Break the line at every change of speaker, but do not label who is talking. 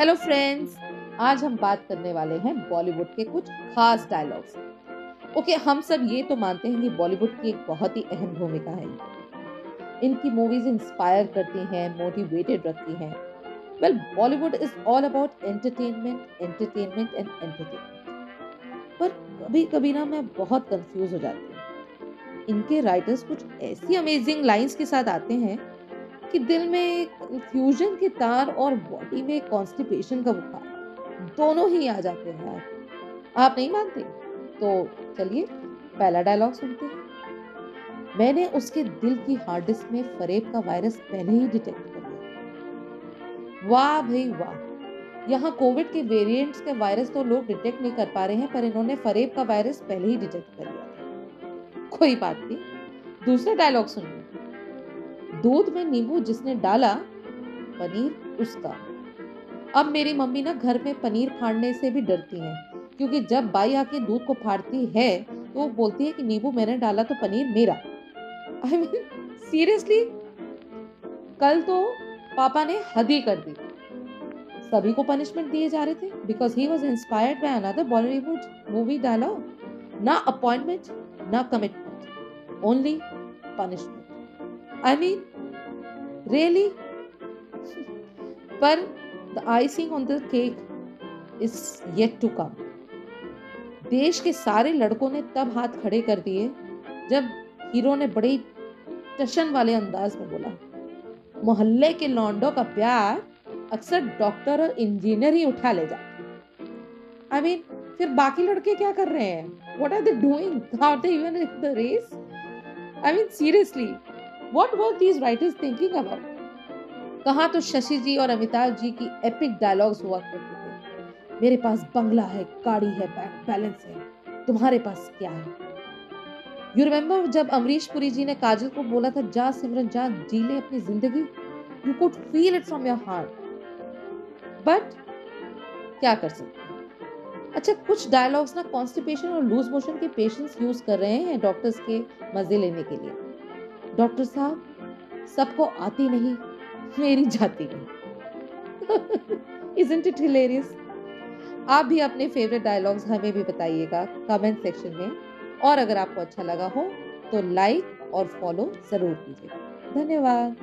Hello friends आज हम बात करने वाले हैं बॉलीवुड के कुछ खास डायलॉग्स ओके हम सब ये तो मानते हैं कि बॉलीवुड की एक बहुत ही अहम भूमिका है। इनकी मूवीज़ इंस्पायर करती हैं मोटिवेटेड रखती हैं। Well Bollywood is all about entertainment entertainment and entertainment पर कभी कभी ना मैं बहुत कंफ्यूज हो जाती हूँ। इनके राइटर्स कुछ ऐसी अमेजिंग लाइंस के साथ आते हैं कि दिल में एक फ्यूजन के तार और बॉडी में कॉन्स्टिपेशन का बुखार। दोनों ही आ जाते हैं। आप नहीं मानते? तो चलिए, पहला डायलॉग सुनते हैं। मैंने उसके दिल की हार्ड डिस्क में फरेब का वायरस पहले ही डिटेक्ट कर लिया। वाह भाई वाह! यहाँ कोविड के वेरिएंट्स के वायरस तो लोग डिटेक्ट नहीं कर पा रहे हैं, पर इन्होंने फरेब का वायरस पहले ही डिटेक्ट कर लिया कोई बात नहीं। दूसरा डायलॉग सुनिए। दूध में नींबू जिसने डाला, पनीर उसका। अब मेरी मम्मी ना घर में पनीर फाड़ने से भी डरती हैं, क्योंकि जब बाई आके दूध को फाड़ती है तो वो बोलती है कि नींबू मैंने डाला तो पनीर मेरा। आई मीन सीरियसली कल तो पापा ने हद ही कर दी। सभी को पनिशमेंट दिए जा रहे थे because he was inspired by another Bollywood movie dialogue ना अपॉइंटमेंट ना commitment only punishment I mean Really? पर the icing on the cake is yet to come देश के सारे लड़कों ने तब हाथ खड़े कर दिए जब हीरो ने बड़े टशन वाले अंदाज में बोला, मोहल्ले के लौंडों का प्यार अक्सर डॉक्टर और इंजीनियर ही उठा ले जाते आई मीन फिर बाकी लड़के क्या कर रहे हैं? What are they doing race I mean seriously What were these writers thinking about? कहा तो शशि जी और अमिताभ जी की एपिक डायलॉग्स हुआ करते थे। मेरे पास बंगला है, गाड़ी है बैलेंस है, तुम्हारे पास क्या है? यू रिमेम्बर जब अमरीश पुरी जी ने काजल को बोला था, जा सिमरन, जा, जी ले अपनी ज़िंदगी। You could feel it from your heart but क्या कर सकते अच्छा कुछ डायलॉग्स ना कॉन्स्टिपेशन और लूज मोशन के पेशेंट्स यूज़ कर रहे हैं डॉक्टर्स के मज़े लेने के लिए। डॉक्टर साहब, सबको आती नहीं, मेरी जाती नहीं। इजंट इट हिलेरियस आप भी अपने फेवरेट डायलॉग्स हमें भी बताइएगा कमेंट सेक्शन में। और अगर आपको अच्छा लगा हो तो लाइक और फॉलो ज़रूर कीजिएगा। धन्यवाद।